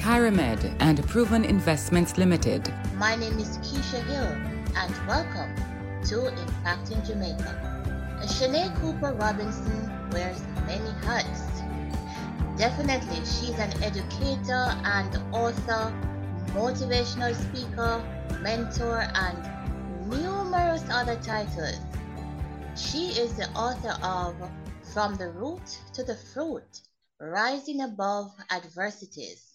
Kyramed, and Proven Investments Limited. My name is Keisha Hill, and welcome to Impacting Jamaica. Shanae Cooper Robinson wears many hats. Definitely, she's an educator and author, motivational speaker, mentor, and numerous other titles. She is the author of From the Root to the Fruit Rising Above Adversities.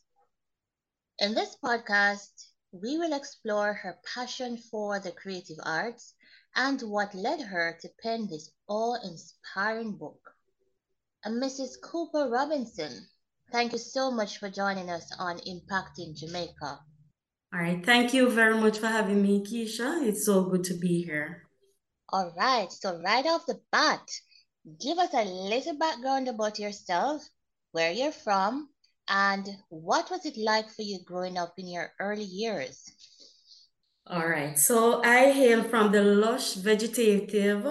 In this podcast, we will explore her passion for the creative arts and what led her to pen this awe inspiring book. And Mrs. Cooper Robinson, thank you so much for joining us on Impacting Jamaica. All right. Thank you very much for having me, Keisha. It's so good to be here. All right. So, right off the bat, give us a little background about yourself, where you're from, and what was it like for you growing up in your early years? All right. So I hail from the lush, vegetative,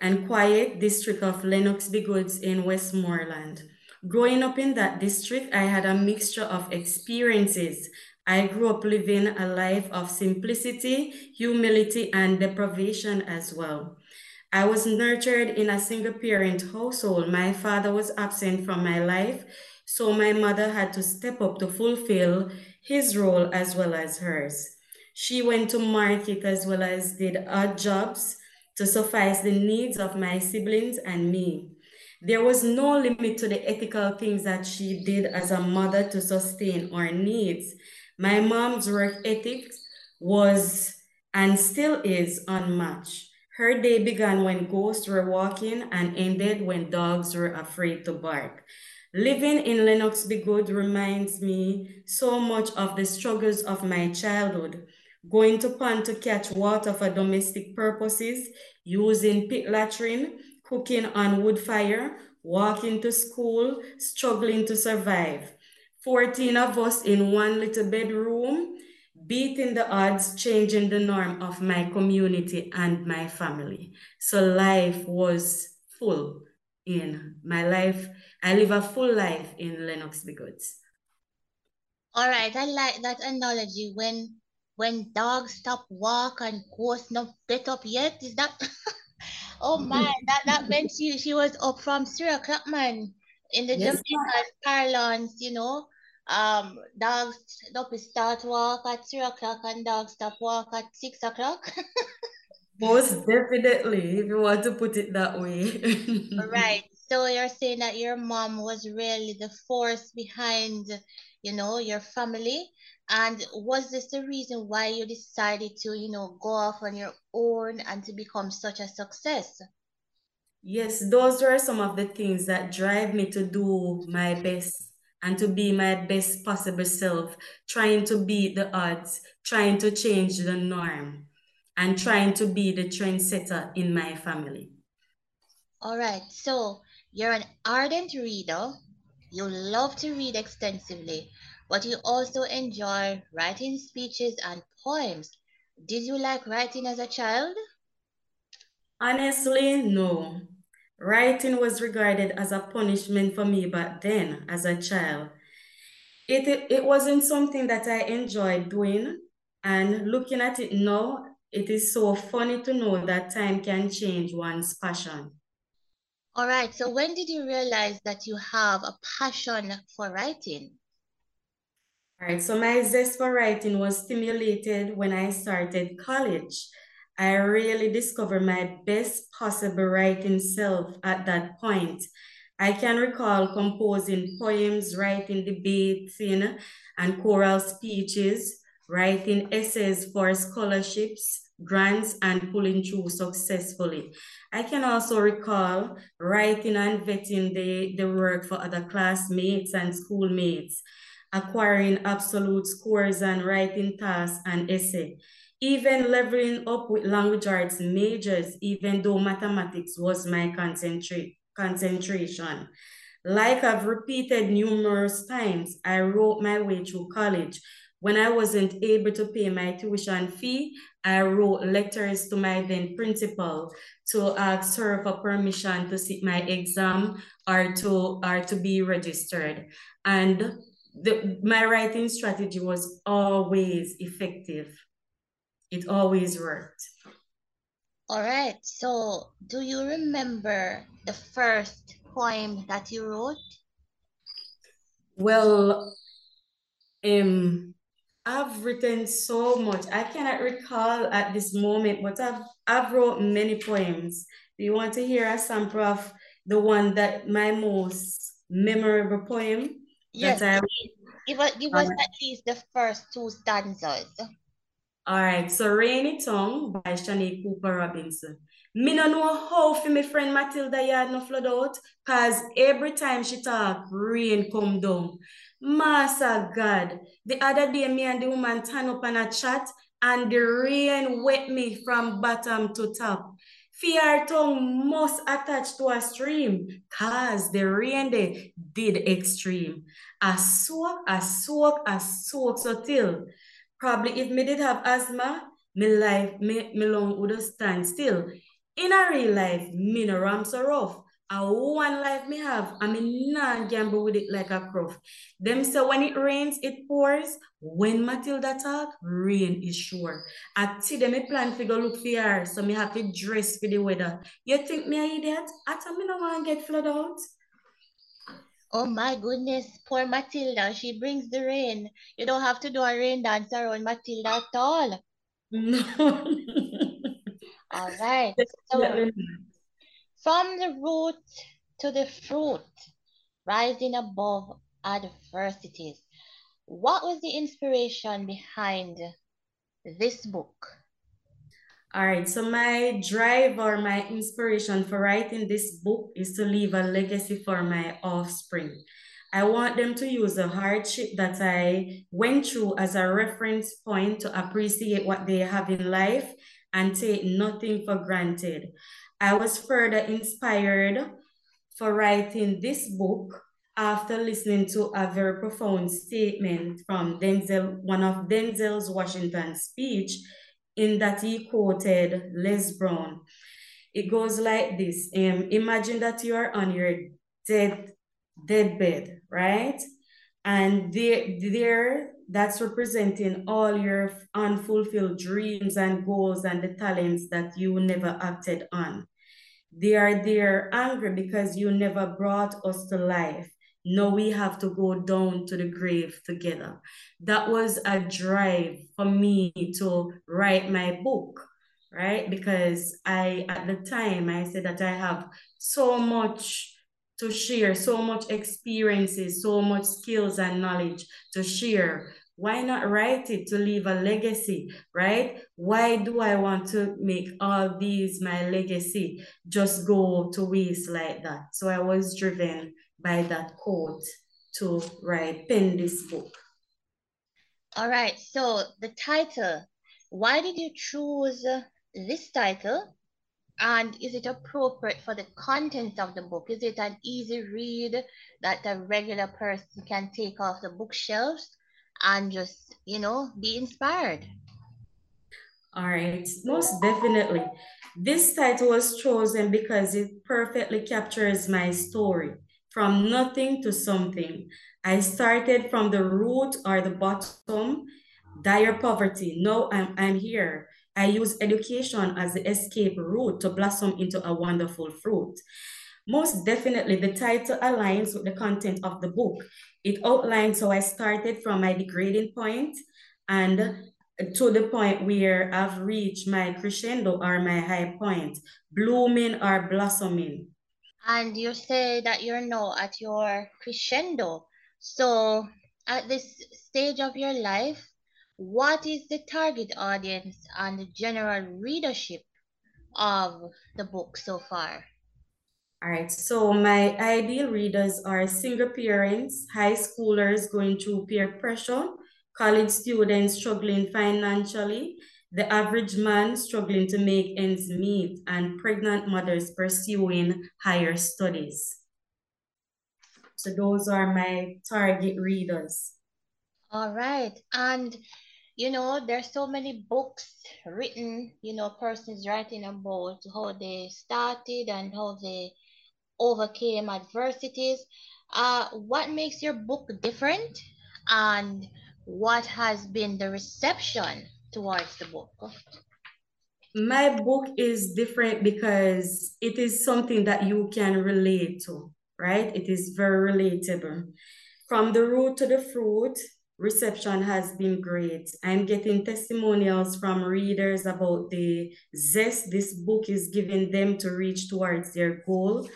and quiet district of Lenox Bigwoods in Westmoreland. Growing up in that district, I had a mixture of experiences. I grew up living a life of simplicity, humility, and deprivation as well. I was nurtured in a single parent household. My father was absent from my life so my mother had to step up to fulfill his role as well as hers. She went to market as well as did odd jobs to suffice the needs of my siblings and me. There was no limit to the ethical things that she did as a mother to sustain our needs. My mom's work ethic was and still is unmatched. Her day began when ghosts were walking and ended when dogs were afraid to bark. Living in Lenox Bigwood reminds me so much of the struggles of my childhood. Going to pond to catch water for domestic purposes, using pit latrine, cooking on wood fire, walking to school, struggling to survive. 14 of us in one little bedroom, beating the odds, changing the norm of my community and my family. So life was full in my life I live a full life in Lenox Bigwoods. All right, I like that analogy. When when dogs stop walk and ghosts not get up yet, is that? oh man, that that meant she she was up from three o'clock, man. In the yes, Jamaican parlance, you know, um, dogs up start walk at three o'clock and dogs stop walk at six o'clock. Most definitely, if you want to put it that way. right. So you're saying that your mom was really the force behind, you know, your family. And was this the reason why you decided to, you know, go off on your own and to become such a success? Yes, those were some of the things that drive me to do my best and to be my best possible self, trying to beat the odds, trying to change the norm, and trying to be the trendsetter in my family. All right. So you're an ardent reader. You love to read extensively, but you also enjoy writing speeches and poems. Did you like writing as a child? Honestly, no. Writing was regarded as a punishment for me back then as a child. It, it, it wasn't something that I enjoyed doing. And looking at it now, it is so funny to know that time can change one's passion. All right. So when did you realize that you have a passion for writing? All right. So my zest for writing was stimulated when I started college. I really discovered my best possible writing self at that point. I can recall composing poems, writing debates and choral speeches, writing essays for scholarships, grants, and pulling through successfully. I can also recall writing and vetting the, the work for other classmates and schoolmates, acquiring absolute scores and writing tasks and essay. even leveling up with language arts majors, even though mathematics was my concentrate, concentration. Like I've repeated numerous times, I wrote my way through college. When I wasn't able to pay my tuition fee, I wrote letters to my then principal to ask her for permission to sit my exam or to, or to be registered. And the, my writing strategy was always effective. It always worked. All right. So, do you remember the first poem that you wrote? Well, um, I've written so much. I cannot recall at this moment, but I've I've wrote many poems. Do you want to hear a sample of the one that my most memorable poem? Yes, that I give us, give us at least the first two stanzas. All right, so Rainy Tongue by Shanae Cooper Robinson. Me no know how for my friend Matilda yard no flood out, cause every time she talk, rain come down. Master God, the other day me and the woman turn up on a chat and the rain wet me from bottom to top. Fear tongue must attach to a stream cause the rain they did extreme. I soak, I soak, I soak so till. Probably if me did have asthma, my life, me, me lung would stand still. In a real life, me no ram so rough. A one life me have, I mean not gamble with it like a cruff. Them say when it rains, it pours. When Matilda talk, rain is sure. I see them me plan go look for her, so me have to dress for the weather. You think me a idiot? I tell me no want get flood out. Oh my goodness, poor Matilda. She brings the rain. You don't have to do a rain dance around Matilda at all. No. all right. So, from the root to the fruit, rising above adversities. What was the inspiration behind this book? All right, so my drive or my inspiration for writing this book is to leave a legacy for my offspring. I want them to use the hardship that I went through as a reference point to appreciate what they have in life and take nothing for granted. I was further inspired for writing this book after listening to a very profound statement from Denzel, one of Denzel's Washington speech, in that he quoted Les Brown. It goes like this: um, Imagine that you are on your dead deathbed, right? And there, there, that's representing all your unfulfilled dreams and goals and the talents that you never acted on. They are there angry because you never brought us to life. Now we have to go down to the grave together. That was a drive for me to write my book, right? Because I, at the time, I said that I have so much to share, so much experiences, so much skills and knowledge to share. Why not write it to leave a legacy, right? Why do I want to make all these my legacy just go to waste like that? So I was driven by that quote to write, pen this book. All right, so the title, why did you choose this title? And is it appropriate for the content of the book? Is it an easy read that a regular person can take off the bookshelves and just, you know, be inspired? All right, most definitely. This title was chosen because it perfectly captures my story from nothing to something. I started from the root or the bottom, dire poverty. Now I'm, I'm here. I use education as the escape route to blossom into a wonderful fruit. Most definitely, the title aligns with the content of the book. It outlines how I started from my degrading point and to the point where I've reached my crescendo or my high point, blooming or blossoming. And you say that you're now at your crescendo. So, at this stage of your life, what is the target audience and the general readership of the book so far? All right, so my ideal readers are single parents, high schoolers going through peer pressure, college students struggling financially, the average man struggling to make ends meet, and pregnant mothers pursuing higher studies. So those are my target readers. All right. And, you know, there's so many books written, you know, persons writing about how they started and how they overcame adversities. Uh, what makes your book different? And what has been the reception towards the book? My book is different because it is something that you can relate to, right? It is very relatable. From the root to the fruit, reception has been great. I'm getting testimonials from readers about the zest this book is giving them to reach towards their goal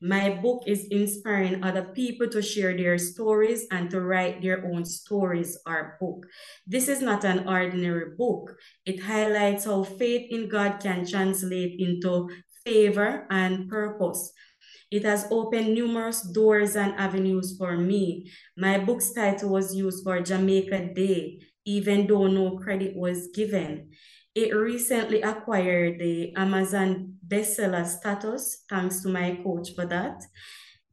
my book is inspiring other people to share their stories and to write their own stories or book. This is not an ordinary book. It highlights how faith in God can translate into favor and purpose. It has opened numerous doors and avenues for me. My book's title was used for Jamaica Day, even though no credit was given. It recently acquired the Amazon bestseller status, thanks to my coach for that.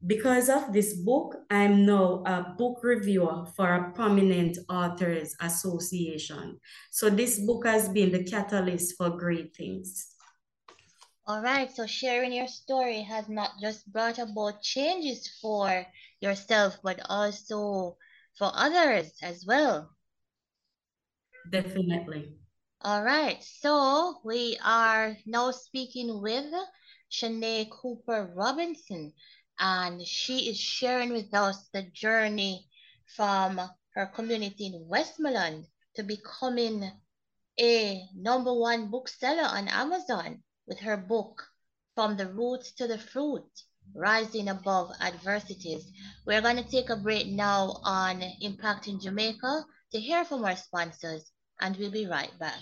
Because of this book, I'm now a book reviewer for a prominent authors association. So this book has been the catalyst for great things. All right, so sharing your story has not just brought about changes for yourself, but also for others as well. Definitely. All right, so we are now speaking with Shanae Cooper Robinson, and she is sharing with us the journey from her community in Westmoreland to becoming a number one bookseller on Amazon with her book, From the Roots to the Fruit Rising Above Adversities. We're going to take a break now on Impacting Jamaica to hear from our sponsors and we'll be right back.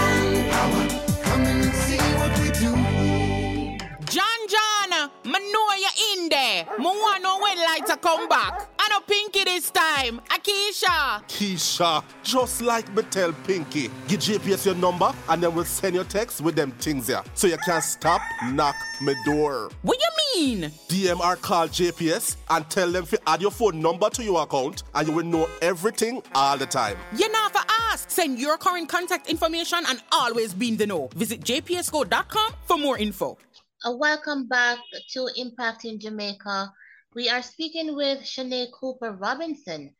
Manpower, come and see what we do. John John, I know you're in there. I want to know when lights are come back. I know Pinky this time. Akisha. Keisha, just like me tell Pinky, give JPS your number and then we'll send you text with them things here. So you can stop, knock me door. What you mean? DMR call JPS and tell them to add your phone number to your account and you will know everything all the time. You never ask. Send your current contact information and always be in the know. Visit jpsco.com for more info. Welcome back to Impacting Jamaica. We are speaking with Shanae Cooper Robinson.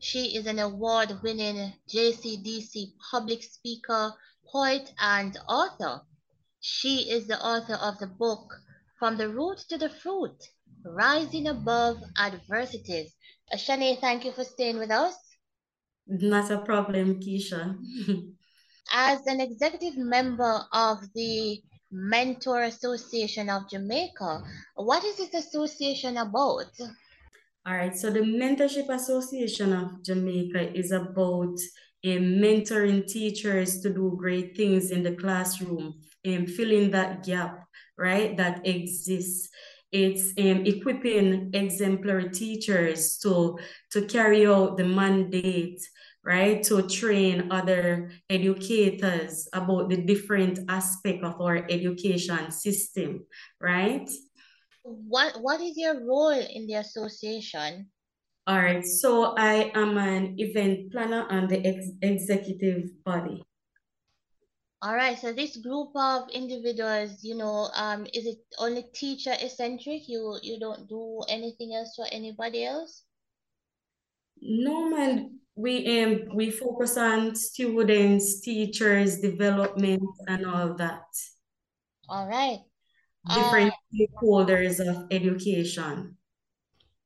She is an award winning JCDC public speaker, poet, and author. She is the author of the book From the Root to the Fruit Rising Above Adversities. Uh, Shanae, thank you for staying with us. Not a problem, Keisha. As an executive member of the Mentor Association of Jamaica. What is this association about? All right, so the Mentorship Association of Jamaica is about uh, mentoring teachers to do great things in the classroom and filling that gap, right, that exists. It's um, equipping exemplary teachers to, to carry out the mandate right? To train other educators about the different aspect of our education system, right? What What is your role in the association? All right, so I am an event planner on the ex executive body. All right, so this group of individuals, you know, um, is it only teacher eccentric? You you don't do anything else for anybody else? No, man we um we focus on students, teachers, development, and all that. All right. Different uh, stakeholders of education.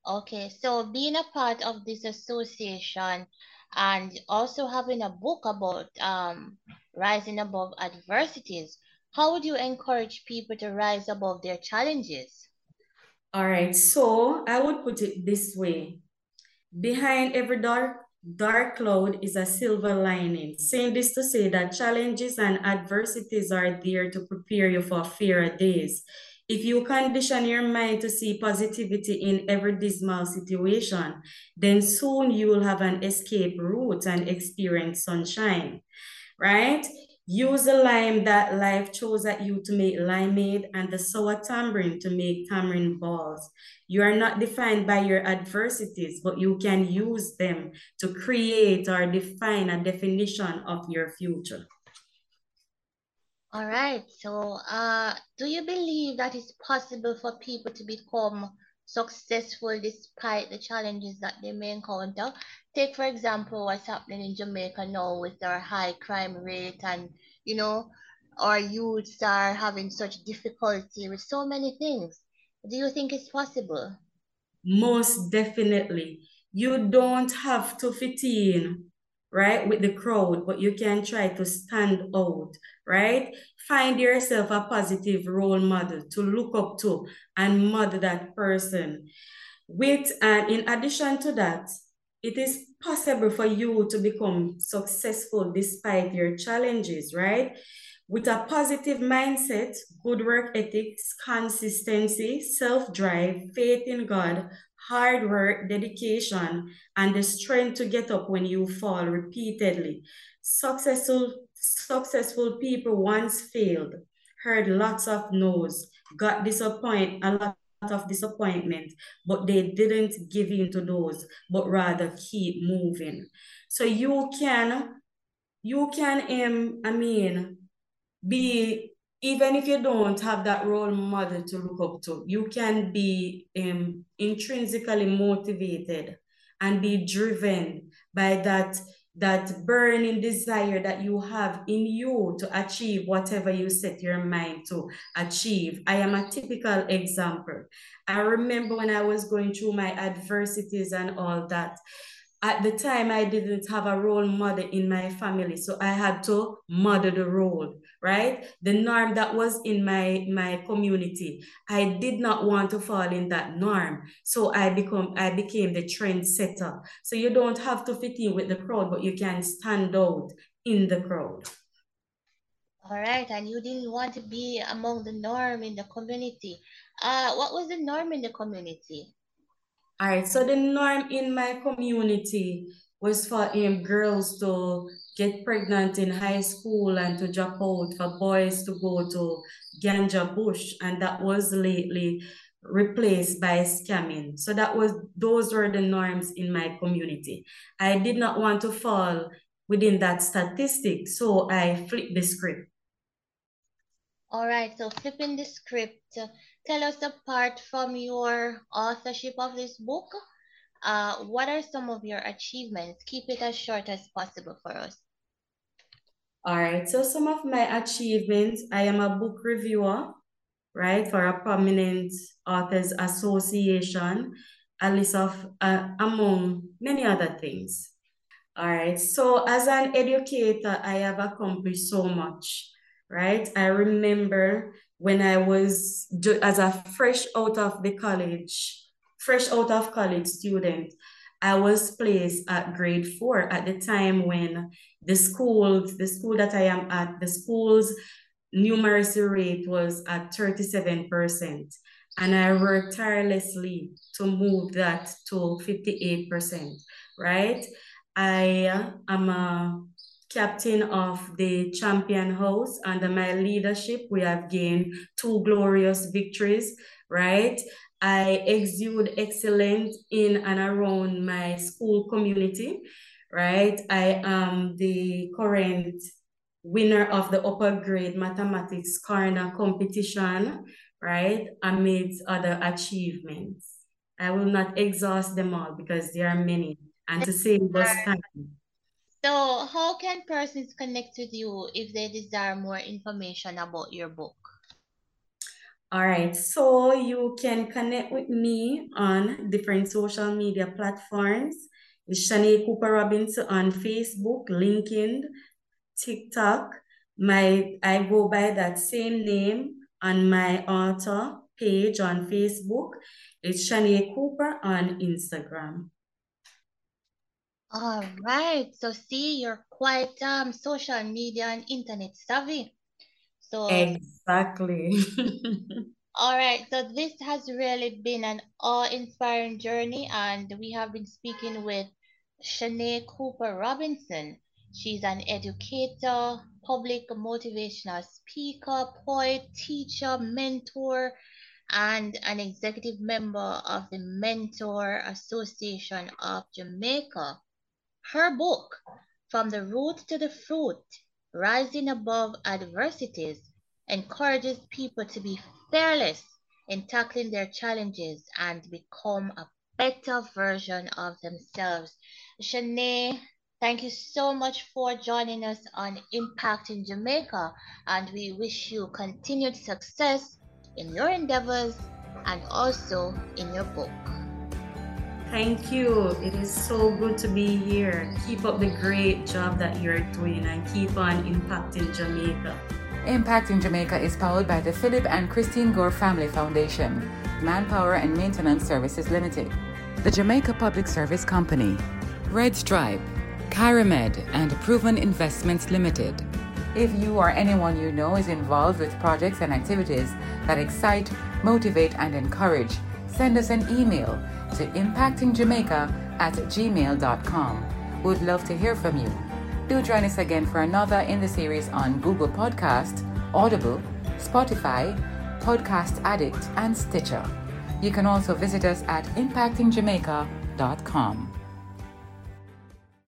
Okay, so being a part of this association, and also having a book about um, rising above adversities. How would you encourage people to rise above their challenges? All right, so I would put it this way. Behind every dark dark cloud is a silver lining. Saying this to say that challenges and adversities are there to prepare you for fairer days. If you condition your mind to see positivity in every dismal situation, then soon you will have an escape route and experience sunshine, right? Use the lime that life chose at you to make limeade and the sour tamarind to make tamarind balls. You are not defined by your adversities, but you can use them to create or define a definition of your future. All right. So, uh, do you believe that it's possible for people to become successful despite the challenges that they may encounter. Take, for example, what's happening in Jamaica now with our high crime rate, and you know, our youths are having such difficulty with so many things. Do you think it's possible? Most definitely. You don't have to fit in, right, with the crowd, but you can try to stand out right? Find yourself a positive role model to look up to and model that person. With and in addition to that, it is possible for you to become successful despite your challenges, right? With a positive mindset, good work ethics, consistency, self-drive, faith in God, hard work, dedication, and the strength to get up when you fall repeatedly. Successful successful people once failed, heard lots of no's, got disappointed, a lot of disappointment, but they didn't give in to those, but rather keep moving. So you can, you can, um, I mean, be even if you don't have that role model to look up to, you can be um, intrinsically motivated and be driven by that that burning desire that you have in you to achieve whatever you set your mind to achieve. I am a typical example. I remember when I was going through my adversities and all that, at the time I didn't have a role model in my family. So I had to model the role, right? The norm that was in my, my community. I did not want to fall in that norm. So I become I became the trendsetter. So you don't have to fit in with the crowd, but you can stand out in the crowd. All right, and you didn't want to be among the norm in the community. Uh, what was the norm in the community? All right, so the norm in my community was for um, girls to get pregnant in high school and to drop out, for boys to go to ganja bush, and that was lately replaced by scamming. So that was those were the norms in my community. I did not want to fall within that statistic, so I flipped the script. All right, so flipping the script tell us apart from your authorship of this book, uh, what are some of your achievements? Keep it as short as possible for us. All right, so some of my achievements, I am a book reviewer, right, for a prominent authors association, a list of, uh, among many other things. All right, so as an educator, I have accomplished so much, right? I remember when I was as a fresh out of the college, fresh out of college student, I was placed at grade four at the time when the school, the school that I am at, the school's numeracy rate was at 37%. And I worked tirelessly to move that to 58%, right? I am a captain of the champion house. Under my leadership, we have gained two glorious victories, right? I exude excellence in and around my school community, right? I am the current winner of the upper grade mathematics corner competition, right? Amidst other achievements. I will not exhaust them all because there are many. And to save us time, so how can persons connect with you if they desire more information about your book? All right, so you can connect with me on different social media platforms. It's Shanae Cooper Robinson on Facebook, LinkedIn, TikTok. My I go by that same name on my author page on Facebook. It's Shanae Cooper on Instagram. All right. So see, you're quite um social media and internet savvy. So exactly. all right. So this has really been an awe-inspiring journey, and we have been speaking with Shanae Cooper Robinson. She's an educator, public motivational speaker, poet, teacher, mentor, and an executive member of the Mentor Association of Jamaica. Her book, From the Root to the Fruit Rising Above Adversities, encourages people to be fearless in tackling their challenges and become a better version of themselves. Shanae, thank you so much for joining us on Impacting Jamaica, and we wish you continued success in your endeavors and also in your book. Thank you. It is so good to be here. Keep up the great job that you're doing and keep on impacting Jamaica. Impacting Jamaica is powered by the Philip and Christine Gore Family Foundation, Manpower and Maintenance Services Limited, the Jamaica Public Service Company, Red Stripe, Caramed, and Proven Investments Limited. If you or anyone you know is involved with projects and activities that excite, motivate, and encourage, send us an email to impactingjamaica at gmail.com. We'd love to hear from you. Do join us again for another in the series on Google Podcast, Audible, Spotify, Podcast Addict, and Stitcher. You can also visit us at impactingjamaica.com.